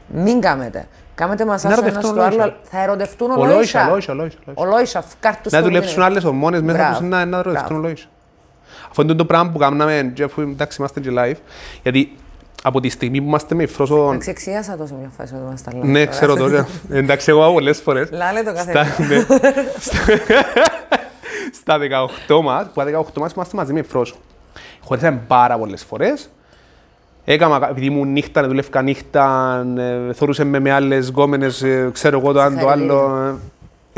Μην κάνετε. Κάμετε μασάζ Να το ένα ερωτευτούν στο άλλο, ολόισα. θα ερωτευτούν Ολόισα, ολόισα. ολόισα, ολόισα. ολόισα. Ολόισα, κάρτους Να στο δουλέψουν μήνυμα. άλλες ορμόνες μέσα Μπράβο. τους να, να ρωτήσουν Μπράβο. λόγια. Αυτό είναι το πράγμα που κάναμε, και αφού εντάξει είμαστε και live, γιατί από τη στιγμή που είμαστε με φρόσο... Εντάξει, εξιάσα το σε μια φάση ότι είμαστε live Ναι, τώρα. ξέρω τώρα. Εντάξει, εγώ πολλές φορές. Λάλε το Στα, καθένα. ναι. Στα 18 μας, που στα 18 μας είμαστε μαζί με φρόσο. Χωρίσαμε πάρα πολλές φορές. Έκανα, επειδή ήμουν νύχτα, δουλεύκα νύχτα, ε, θωρούσε με με άλλες γκόμενες, ε, ξέρω εγώ το ένα το άλλο. ε.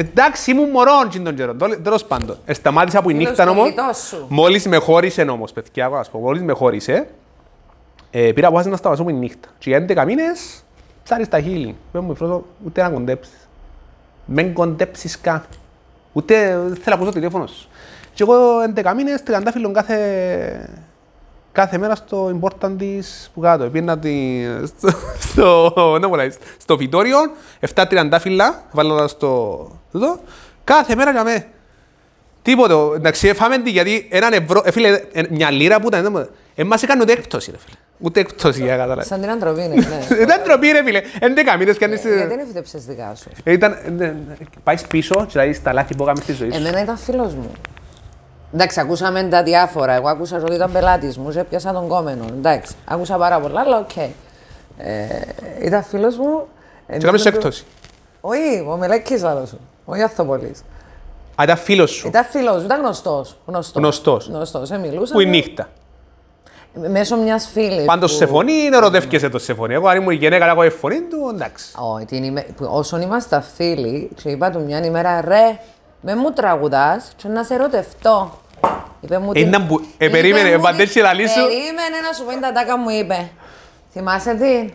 Εντάξει, ήμουν μωρόν και τον καιρό, τέλος- τέλος πάντων. Ε, Σταμάτησα από η Φίλος νύχτα του όμως. γλιτός σου. Μόλις με χώρισε όμως, παιδιά, εγώ να σας πω, μόλις με χώρισε, ε, πήρα απόφαση να σταματήσω από τη νύχτα. Και για 11 μήνες, ψάρεις τα χείλη. Πες μου, Φρόσο, ούτε να κοντέψεις. Μεν κοντέψεις καν. Ούτε δεν θέλω να ακούσω το τηλέφωνος σου. Και εγώ 11 μήνες, τριαντάφυλλον κάθε, κάθε μέρα στο important της που κάτω. Πήγαινα τη, στο, στο, ναι, πολλά, στο φυτόριο, 7 τριαντάφυλλα, βάλω τα στο τούτο, κάθε μέρα για μέ. Τίποτε, εντάξει, φάμε τη γιατί έναν ευρώ, ε, φίλε, ε, μια λίρα που ήταν, ε, μας έκανε ούτε έκπτωση ρε φίλε. Ούτε έκπτωση για να καταλάβεις. Σαν την αντροπή είναι, ναι. Ήταν ντροπή ρε φίλε, 11 μήνες κάνεις... Ε, Γιατί δεν φύτεψες δικά σου. Ε, Ήταν, ε, ναι, ναι, πάεις πίσω και δηλαδή στα λάθη που έκαμε στη ζωή σου. Εμένα ήταν φίλος μου. Εντάξει, ακούσαμε τα διάφορα. Εγώ άκουσα ότι ήταν πελάτης μου, σε έπιασα τον γκόμενο. Εντάξει, άκουσα πάρα πολλά, αλλά οκ. Ε, ήταν φίλος μου. Και έκαμε σου έκπτωση. Όχι, ο Μελέκης άλλος σου. Όχι Αθοπολής. Α, ήταν φίλος σου. Ήταν φίλος μου, ήταν γνωστός. Γνωστός. Γνωστός. Γνωστός, ε, μιλούσαμε. Που η νύχτα. Μέσω μιας φίλης. Πάντως που- σε φωνή, ερωτεύκεσαι το σε φωνή; Εγώ αν ήμουν η γυναίκα, εγώ η φωνή του, εντάξει. Όχι, την ημε... που όσον είμαστε φίλοι, και είπα του μια ημέρα, ρε, με μου τραγουδάς και να σε ερωτευτώ. Είπε μου Ε, να μπου- ε, περίμενε, είπε μου βαντές την- και λαλή σου. Περίμενε να σου πω την τατάκα μου είπε. Θυμάσαι τι;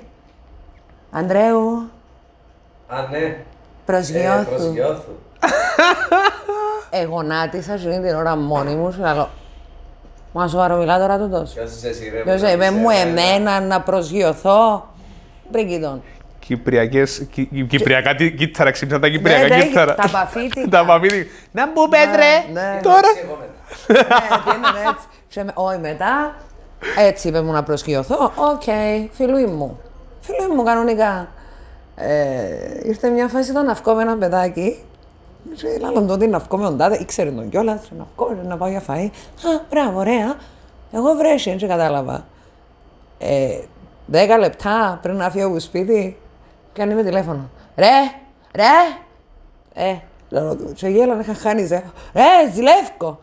Αντρέου, Α, ναι. προσγειώθου. Προσγειώθου. Εγώ νάτισα σου την ώρα μόνη μου, σου λέω, Μα σοβαρό μιλά τώρα τούτος. Ποιος είσαι εσύ ρε. Ποιος που είπε είσαι μου εμένα. εμένα να προσγειωθώ. Μπρίγκιτον. Κυπριακές, κι- κι- κυπριακά τι- κύτταρα, ξύπνησαν τα κυπριακά Ναι, ναι, κύτταρα. τα παφίτικα. Τα παφίτικα. Να μπου πέτρε, ναι. τώρα. Εγώ μετά. Ναι, πήγαινε έτσι. Και με- Όχι μετά. Έτσι είπε μου να προσγειωθώ. Οκ, φίλοι μου. Φίλοι μου κανονικά. Ε, ήρθε μια φάση ήταν να βγω με ένα παιδάκι. Και Λάλλον τότε να βγω με τον τάδε, ήξερε τον κιόλας, να βγω, να πάω για φαΐ. Α, μπράβο, ωραία. Εγώ βρέσει, δεν κατάλαβα. Ε, δέκα λεπτά πριν να φύγω από το σπίτι, κάνει με τηλέφωνο. Ρε, ρε, ε, λέω του, και γέλα να είχα χάνει ζε. Ρε, ζηλεύκο.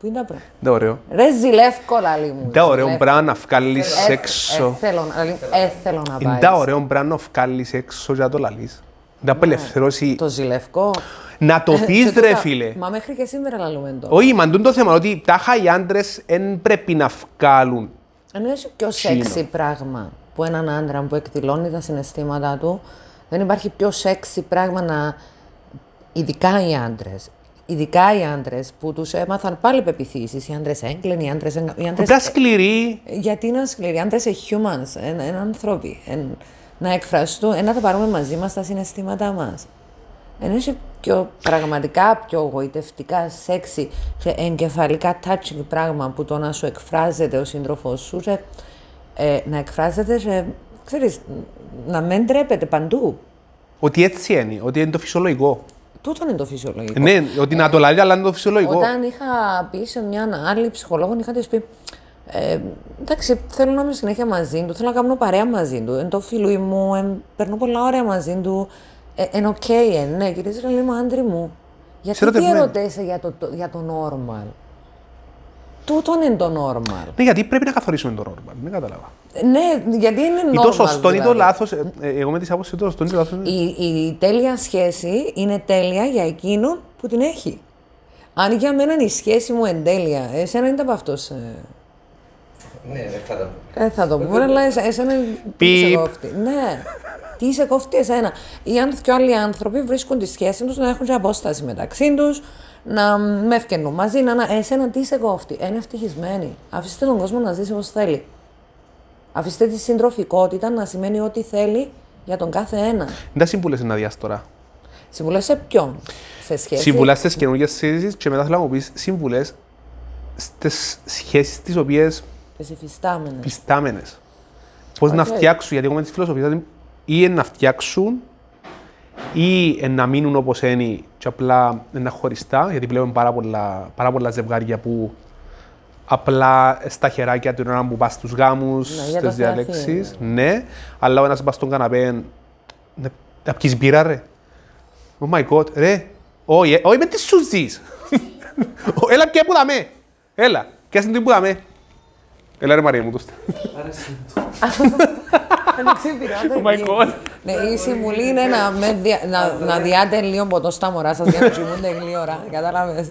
Πού είναι τα πράγματα. Δεν ωραίο. Ρε, ζηλεύκο, λαλί μου. Δεν ωραίο ζηλεύκο. πράγμα να βγάλεις Ε, έξω. ε, θέλω, να- λαλί, ε, θέλω να Είναι πάεις. τα ωραίο πράγμα να βγάλεις έξω και να το λαλείς. Να απελευθερώσει. Το ζηλευκό. Να το Ε, πεις και ρε τούτα- φίλε. Μα μέχρι και σήμερα λαλούμε το. Όχι, μαντούν το θέμα ότι τάχα οι άντρες δεν πρέπει να βγάλουν. Ενώ έχει πιο Τσίνο. σεξι πράγμα που έναν άντρα που εκδηλώνει τα συναισθήματά του, δεν υπάρχει πιο σεξι πράγμα να. Ειδικά οι άντρες. Ειδικά οι άντρες που τους έμαθαν πάλι πεπιθήσεις. Οι άντρες έγκλαινοι, οι άντρες. Οι άντρες... Απλά σκληροί. Γιατί είναι σκληροί; Οι άντρες είναι humans, είναι, είναι άνθρωποι. Εν- να εκφραστούν, ε, να τα πάρουμε μαζί μας τα συναισθήματά μας. Ενώ έχει πιο πραγματικά πιο γοητευτικά, σεξι και εγκεφαλικά touching πράγμα που το να σου εκφράζεται ο σύντροφο σου και ε, να εκφράζεται και, ξέρεις, να μην τρέπεται παντού. Ότι έτσι είναι, ότι είναι το φυσιολογικό. Τούτο είναι το φυσιολογικό. Ναι, ότι να το λαλεί, αλλά είναι το φυσιολογικό. Όταν είχα πει σε μια άλλη ψυχολόγο, είχα της πει ε, εντάξει, θέλω να είμαι συνέχεια μαζί του, θέλω να κάνω παρέα μαζί του. Εν το φίλο μου, εν, περνώ πολλά ωραία μαζί του. Ε, εν οκ, εν, ναι, κύριε Ισραήλ, είμαι άντρη μου. Γιατί Σε τι ερωτευμένη. ερωτέσαι για το, το, για το normal; Τούτο είναι το normal. Ναι, γιατί πρέπει να καθορίσουμε το normal. Δεν κατάλαβα. Ναι, γιατί είναι normal. Ή το σωστό ή το δηλαδή. λάθος. Εγώ με τη άποψη το σωστό ή το λάθος. Η, η τέλεια σχέση είναι τέλεια για εκείνον που την έχει. Αν για μένα η σχέση μου εν τέλεια, εσένα είναι από αυτός. ε, Ναι, δεν θα τα πω. Ε, θα το πούμε, αλλά εσ- εσένα τι σε Πιπ. κόφτει. Ναι, τι σε κόφτει εσένα. Οι αν- και άλλοι άνθρωποι βρίσκουν τη σχέση τους να έχουν και απόσταση μεταξύ τους, να με ευκαινούν μαζί, να, να, εσένα τι σε κόφτει. Είναι ευτυχισμένοι. Αφήστε τον κόσμο να ζήσει όπως θέλει. Αφήστε τη συντροφικότητα να σημαίνει ό,τι θέλει για τον κάθε ένα. Δεν τα συμβουλέ να διάσει τώρα. Συμβουλέ σε ποιον, σε σχέση; Συμβουλέ στι καινούργιες σχέσει και μετά θέλω να μου πεις συμβουλέ στις σχέσεις τις οποίες Τις υφιστάμενες. πιστάμενε. Πώς να Οκ. φτιάξουν, γιατί εγώ με της φιλοσοφίας ότι ή εν να φτιάξουν ή εν να μείνουν όπως είναι και απλά εν να χωριστά, γιατί βλέπουμε πάρα πολλά, πάρα πολλά ζευγάρια που απλά στα χεράκια την ώρα που πας στους γάμους, Ναι, για το στις διαλέξεις, θεαθήναι, αλλά ο ένας πας στον καναπέ, «Ναι, να πιεις μπύρα ρε. Oh my god, ρε, όχι, ε, όχι με τις σου ζεις. Ω, Έλα και που δαμέ, έλα, και την που δαμέ. Έλα ρε Μαρία μου το Άρεσε μου. Oh my god. Ναι, η συμβουλή είναι να, με δια, να, να διάτε λίγο ποτό στα μωρά σας για να κοιμούνται λίγη ώρα. Κατάλαβες.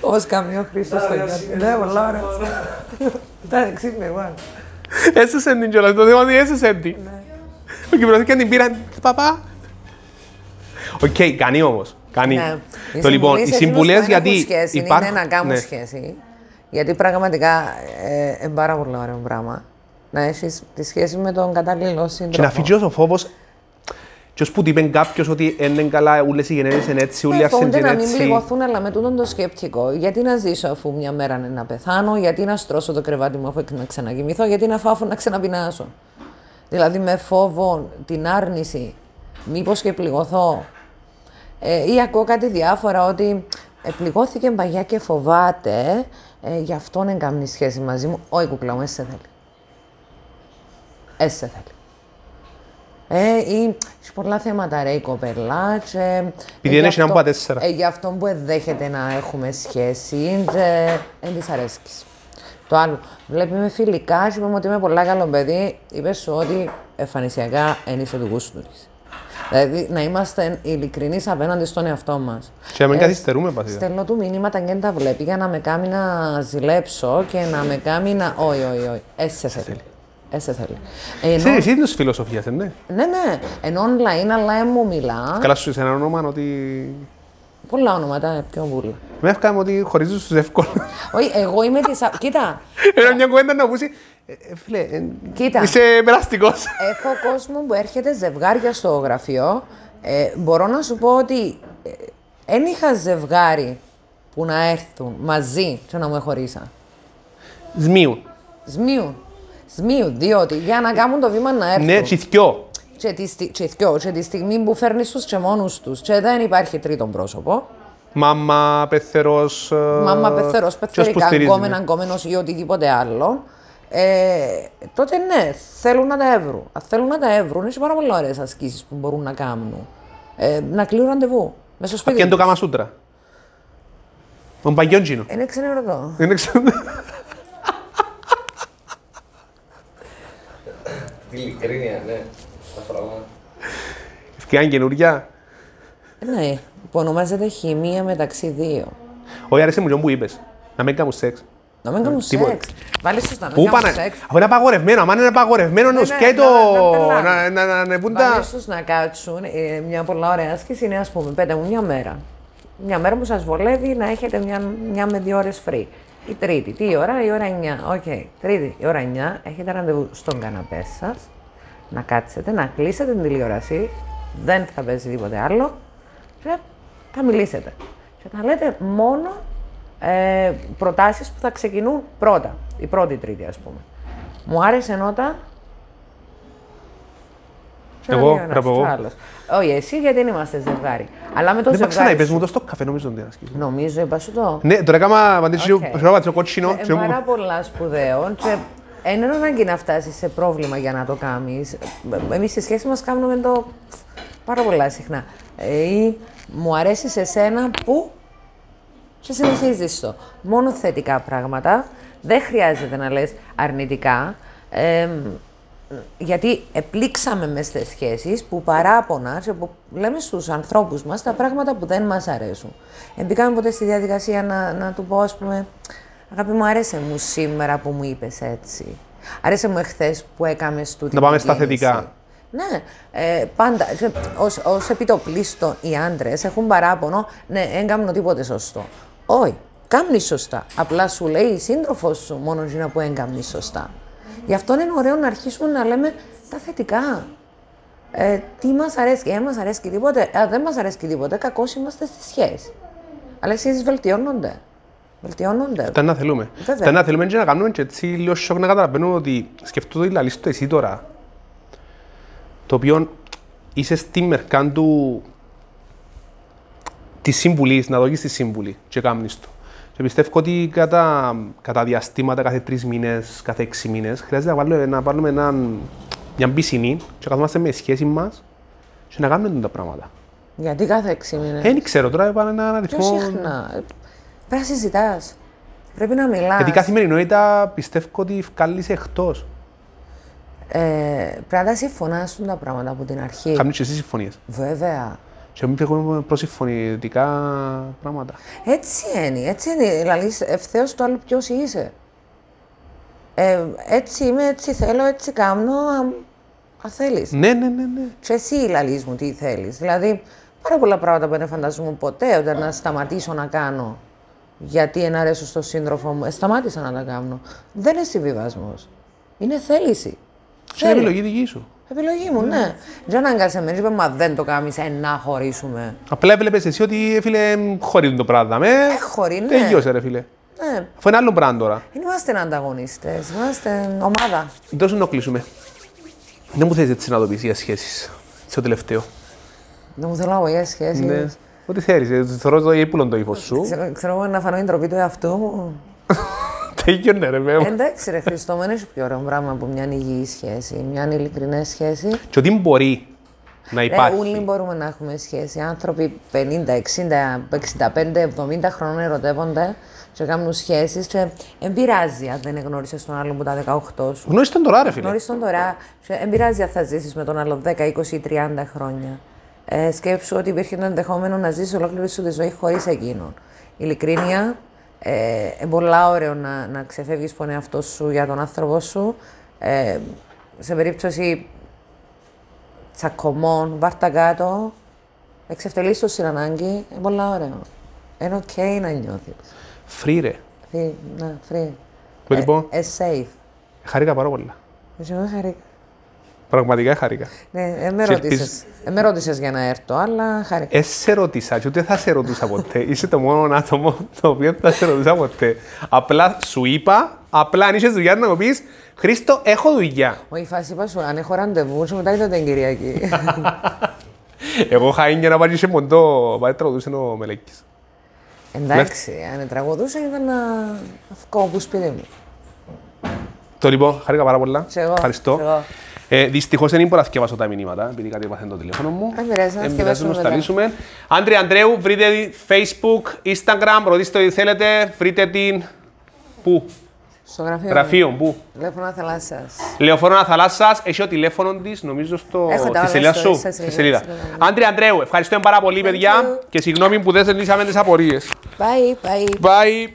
Ως καμίο Χρήστος στο γιο. Ναι, πολλά ωραία. Τα ξύπνε, εγώ. Έσαι την κιόλας, το θέμα είναι ότι έσαι την. Ο Κυπρός και την πήραν, παπά. Οκ, κάνει όμως, κάνει. Ναι. Το λοιπόν, οι συμβουλές γιατί σχέση, υπάρχουν... Είναι να κάνουν ναι. σχέση. Γιατί πραγματικά ε, είναι πάρα πολύ ωραίο πράγμα. Να έχεις τη σχέση με τον κατάλληλο σύντροφο. Και να φύγει ο φόβος και ως που του είπε κάποιος ότι είναι καλά, όλες οι γυναίκες είναι έτσι, όλοι οι Ναι, άντρες φοβούνται είναι να μην έτσι. πληγωθούν, αλλά με τούτον το σκεπτικό. Γιατί να ζήσω αφού μια μέρα είναι να πεθάνω, γιατί να στρώσω το κρεβάτι μου αφού να ξανακοιμηθώ, γιατί να φάω αφού να ξαναπεινάσω. Δηλαδή με φόβο, την άρνηση, μήπως και πληγωθώ. Ε, ή ακούω κάτι διάφορα ότι ε, πληγώθηκε παγιά και φοβάται, ε, γι' αυτό δεν κάνει σχέση μαζί μου. Όχι κουκλά μου, έσαι θέλει. Έσαι θέλει. Ε, ή σε πολλά θέματα ρε η κοπελά και... ε, Επειδή γι' είναι ένα αυτό- που τέσσερα. Ε, γι' αυτό που δέχεται να έχουμε σχέση και δεν της αρέσκεις. Το άλλο, βλέπει με φιλικά και είπαμε ότι είμαι πολλά καλό παιδί, είπες σου ότι εμφανισιακά δεν είσαι του γούστου της. Δηλαδή, να είμαστε ειλικρινείς απέναντι στον εαυτό μας. Και να μην καθυστερούμε παθήτα. Στέλνω του μηνύματα και δεν τα βλέπει για να με κάνει να ζηλέψω και να με κάνει να. Όχι, όχι, όχι. Έσαι θέλει. Έσαι θέλει. Ενώ, Ξέρεις, εσύ είναι της φιλοσοφίας, ναι. ναι, ναι. Ενώ online, αλλά δεν μου μιλά. Καλά σου είσαι ένα όνομα ότι... Πολλά ονόματα, ε, πιο πολλά. Με έφκαμε ότι χωρίζουν στους εύκολους. Όχι, εγώ είμαι της... α- Κοίτα, Era μια κουβέντα να πούσει. «Ε, ε, Φίλε, ε, Κοίτα. είσαι περαστικός. έχω κόσμο που έρχεται ζευγάρια στο γραφείο. Ε, μπορώ να σου πω ότι δεν είχα ζευγάρι που να έρθουν μαζί και να μου χωρίσαν. Σμίου. Σμίου. Σμίου, διότι για να κάνουν το βήμα να έρθουν. Ναι, τσιθκιό. Και τη, στι- και θκυο, και τη στιγμή που φέρνει τους και μόνους τους και δεν υπάρχει τρίτον πρόσωπο, Μάμα, πεθερός. ε, μάμα πεθερός, ποιος που πεθερικά, στηρίζει, γκόμενα, ναι. γκόμενος ή οτιδήποτε άλλο, ε, τότε ναι, θέλουν να τα εύρουν. Αν θέλουν να τα εύρουν, έχει πάρα πολύ ωραίες ασκήσεις που μπορούν να κάνουν. Ε, να κλείνουν ραντεβού, μέσα στο Και σπίτι είναι το τους. Καμασούτρα. Τον Παγιόντζινο. Είναι ξενερωτό. Δεν ξέρω. Τη ειλικρίνεια, ναι. Τα πράγματα. Ευκαιρία καινούργια. Ναι, που ονομάζεται χημεία μεταξύ δύο. Όχι, αρέσει μου και που είπες. Να μην κάνουν σεξ. Να μην κάνουν τίποτα. σεξ. Βάλεις τους να Πού μην κάνουν πάνε; σεξ. Αφού είναι απαγορευμένο. Αν είναι απαγορευμένο, Ναι, είναι ναι, σκέτο. να- να Να πελάνε. να- να ανεβούν τα. Βάλεις τους να κάτσουν. Ε, μια πολλά ωραία άσκηση είναι, ας πούμε, πέτε μου μια μέρα. Μια μέρα που σας βολεύει να έχετε μια, μια με δύο ώρες free. Η τρίτη, τι ώρα, η ώρα 9. Οκ, τρίτη, η ώρα 9, έχετε ραντεβού στον καναπέ σας, να κάτσετε, να κλείσετε την τηλεόραση, δεν θα παίζει τίποτε άλλο και θα μιλήσετε. Και θα λέτε μόνο ε, προτάσεις που θα ξεκινούν πρώτα, η πρώτη τρίτη ας πούμε. Μου άρεσε νότα και να Εγώ, λέει ο ένας πρέπει εγώ. και ο άλλος. Όχι, εσύ γιατί δεν είμαστε ζευγάρι. Αλλά με το Δεν είπα ξανά, ζευγάρι. είπες σου- μου το στο καφέ, νομίζω ότι είναι ασκή. Νομίζω, είπα σου το. Ναι, τώρα έκανα απαντήσεις Οκ. okay. πατήσω κότσινο. Ε, και μου- πάρα πολλά σπουδαίο και δεν είναι ανάγκη να φτάσεις σε πρόβλημα για να το κάνεις. Εμείς στη σχέση μας κάνουμε το πάρα πολλά συχνά. Ε, ή μου αρέσει σε σένα που και συνεχίζεις το. Μόνο θετικά πράγματα. Δεν χρειάζεται να λες αρνητικά. Ε, γιατί επλήξαμε μες στις σχέσεις που παράπονα και που λέμε στους ανθρώπους μας τα πράγματα που δεν μας αρέσουν. Εμπήκαμε ποτέ στη διαδικασία να, να του πω, ας πούμε, αγάπη μου άρεσε μου σήμερα που μου είπες έτσι. Άρεσε μου εχθές που έκαμες τούτη Να πάμε την στα κίνηση». θετικά. Ναι, ε, πάντα. και Ως, ως επιτοπλίστων οι άντρες έχουν παράπονο, ναι, δεν κάνω τίποτε σωστό. Όχι, κάνει σωστά. Απλά σου λέει η σύντροφος σου μόνο εκείνα που δεν κάνει σωστά. Γι' αυτό είναι ωραίο να αρχίσουμε να λέμε τα θετικά. Ε, τι μας αρέσει, δεν μας αρέσει τίποτε. Α, δεν μας αρέσει τίποτε, κακώς είμαστε στη σχέση. Αλλά οι σχέσει βελτιώνονται. Βελτιώνονται. Τα να θέλουμε. Βέβαια. Τα να θέλουμε και να κάνουμε και έτσι λίγο σοκ να καταλαβαίνουμε ότι σκεφτώ ότι λαλείς το εσύ τώρα. Το οποίο είσαι στη μερκά του της συμβουλή, να δώσεις τη συμβουλή και κάνεις το. Και πιστεύω ότι κατά, κατά διαστήματα, κάθε τρεις μήνες, κάθε έξι μήνες, χρειάζεται να βάλουμε, να βάλουμε έναν, μια πισινή και καθόμαστε με σχέση μας και να κάνουμε τα πράγματα. Γιατί κάθε έξι μήνες; Δεν ξέρω τώρα, είπα ένα Πιο αριθμό. συχνά. Ε, Πρέπει να συζητάς. Πρέπει να μιλάς. Γιατί η καθημερινότητα πιστεύω ότι βγάλεις εκτός. Ε, πρέπει να τα συμφωνάσουν τα πράγματα από την αρχή. Κάνεις και εσύ συμφωνίες. Βέβαια. Και μην φεύγουμε προς συμφωνητικά πράγματα. Έτσι είναι, έτσι είναι. Δηλαδή, ευθέως το άλλο ποιος είσαι. Ε, έτσι είμαι, έτσι θέλω, έτσι κάνω. Αν θέλεις. Ναι, ναι, ναι, ναι. Και εσύ λαλείς μου τι θέλεις. Δηλαδή, πάρα πολλά πράγματα που δεν φανταζόμουν ποτέ όταν να σταματήσω να κάνω. Γιατί εν αρέσω στον σύντροφο μου. Ε, σταμάτησα να τα κάνω. Δεν είναι συμβιβασμός. Είναι θέληση. Και είναι Θέλω. επιλογή δική σου. Επιλογή μου, ναι. Δεν ανάγκασε με, είπε, μα δεν το κάνεις, ε, να χωρίσουμε. Απλά έβλεπες εσύ ότι, φίλε, χωρίζουν το πράγμα. Με, Ε, χωρί, ναι. τελειώσε, ρε φίλε. Ναι, Αφού είναι άλλο πράγμα τώρα. δεν είμαστε ανταγωνιστές, είμαστε ομάδα. Δώσε να κλείσουμε. Δεν μου θες έτσι να το πεις για σχέσεις. Στο τελευταίο. Δεν μου θέλω να πω για σχέσεις. Ναι. Ό,τι θέλεις. ε, Θεωρώ το ύπουλο το ύφος σου. Ξέρω, ξέρω εγώ να φανώ την τροπή του εαυτού μου. Τέλειωνε ρε βέβαια. Εντάξει ρε Χριστό, δεν έχει πιο ωραίο πράγμα από μια υγιή σχέση, μια ειλικρινή σχέση. Και ότι μπορεί να Ρε, υπάρχει. όλοι μπορούμε να έχουμε σχέση. Άνθρωποι 50, 60, 65, 70 χρόνων ερωτεύονται και κάνουν σχέσεις και δεν πειράζει αν δεν γνώρισες τον άλλον που τα 18 σου. Γνώρισες τον τώρα ρε φίλε. Γνώρισες τον τώρα, και δεν πειράζει αν θα ζήσεις με τον άλλο 10, 20 ή 30 χρόνια. Ε, σκέψου ότι υπήρχε το ενδεχόμενο να ζήσεις ολόκληρη σου τη ζωή χωρίς εκείνον. Ειλικρίνεια, ε, είναι πολλά ωραίο να, να ξεφεύγεις από τον εαυτό σου για τον άνθρωπο σου. Ε, σε περίπτωση τσακωμών, βάρτα κάτω, Εξευτελείς το στην ανάγκη, είναι πολύ ωραίο. Είναι οκ να νιώθεις. Free ρε. Τι, να, free. Το λοιπόν, Ε, safe. χαρήκα πάρα πολλά. Έτσι, εγώ χαρήκα. Πραγματικά χαρήκα. Ναι, ε, με Και ρώτησες. Ε, με ρώτησες για να έρθω, αλλά χαρήκα. Ε, σε ρώτησα και ούτε θα σε ρωτούσα ποτέ. Είσαι το μόνο άτομο το οποίο θα σε ρωτούσα ποτέ. Απλά σου είπα, απλά αν είσαι δουλειά να μου πεις Χρήστο, έχω δουλειά. Όχι, η φάση είπα σου, αν έχω ραντεβού, σου μετά ήταν την Κυριακή. Εγώ είχα για να πάρεις σε μοντό, πάει τραγουδούσε ο Μελέκης. Εντάξει, αν τραγουδούσα ήταν να βγω από σπίτι μου. Το λοιπόν, χάρηκα πάρα πολλά. Και εγώ, Ευχαριστώ. Και εγώ. Ε, Δυστυχώς δεν μπορώ να θυκευάσω τα μηνύματα, επειδή κάτι έπαθε το τηλέφωνο μου. Δεν πειράζει, να Ε, θκευάσουμε να τα μετά. λύσουμε. Άντρια Αντρέου, βρείτε τη Facebook, Instagram, ρωτήστε ό,τι θέλετε, βρείτε την... Πού, Στο γραφείο. μου. γραφείο, πού; Τηλέφωνο θαλάσσια. Λεωφόρο Θαλάσσας, έχει ο τηλέφωνο της, νομίζω, στο... Έχω τα στη όλα σελίδα στο σου. Insta, Στη σελίδα, σελίδα. σελίδα. Άντρια Αντρέου, ευχαριστούμε πάρα πολύ, παιδιά, you. και συγγνώμη που δεν σε λύσαμε τις απορίες. Bye, bye. Bye.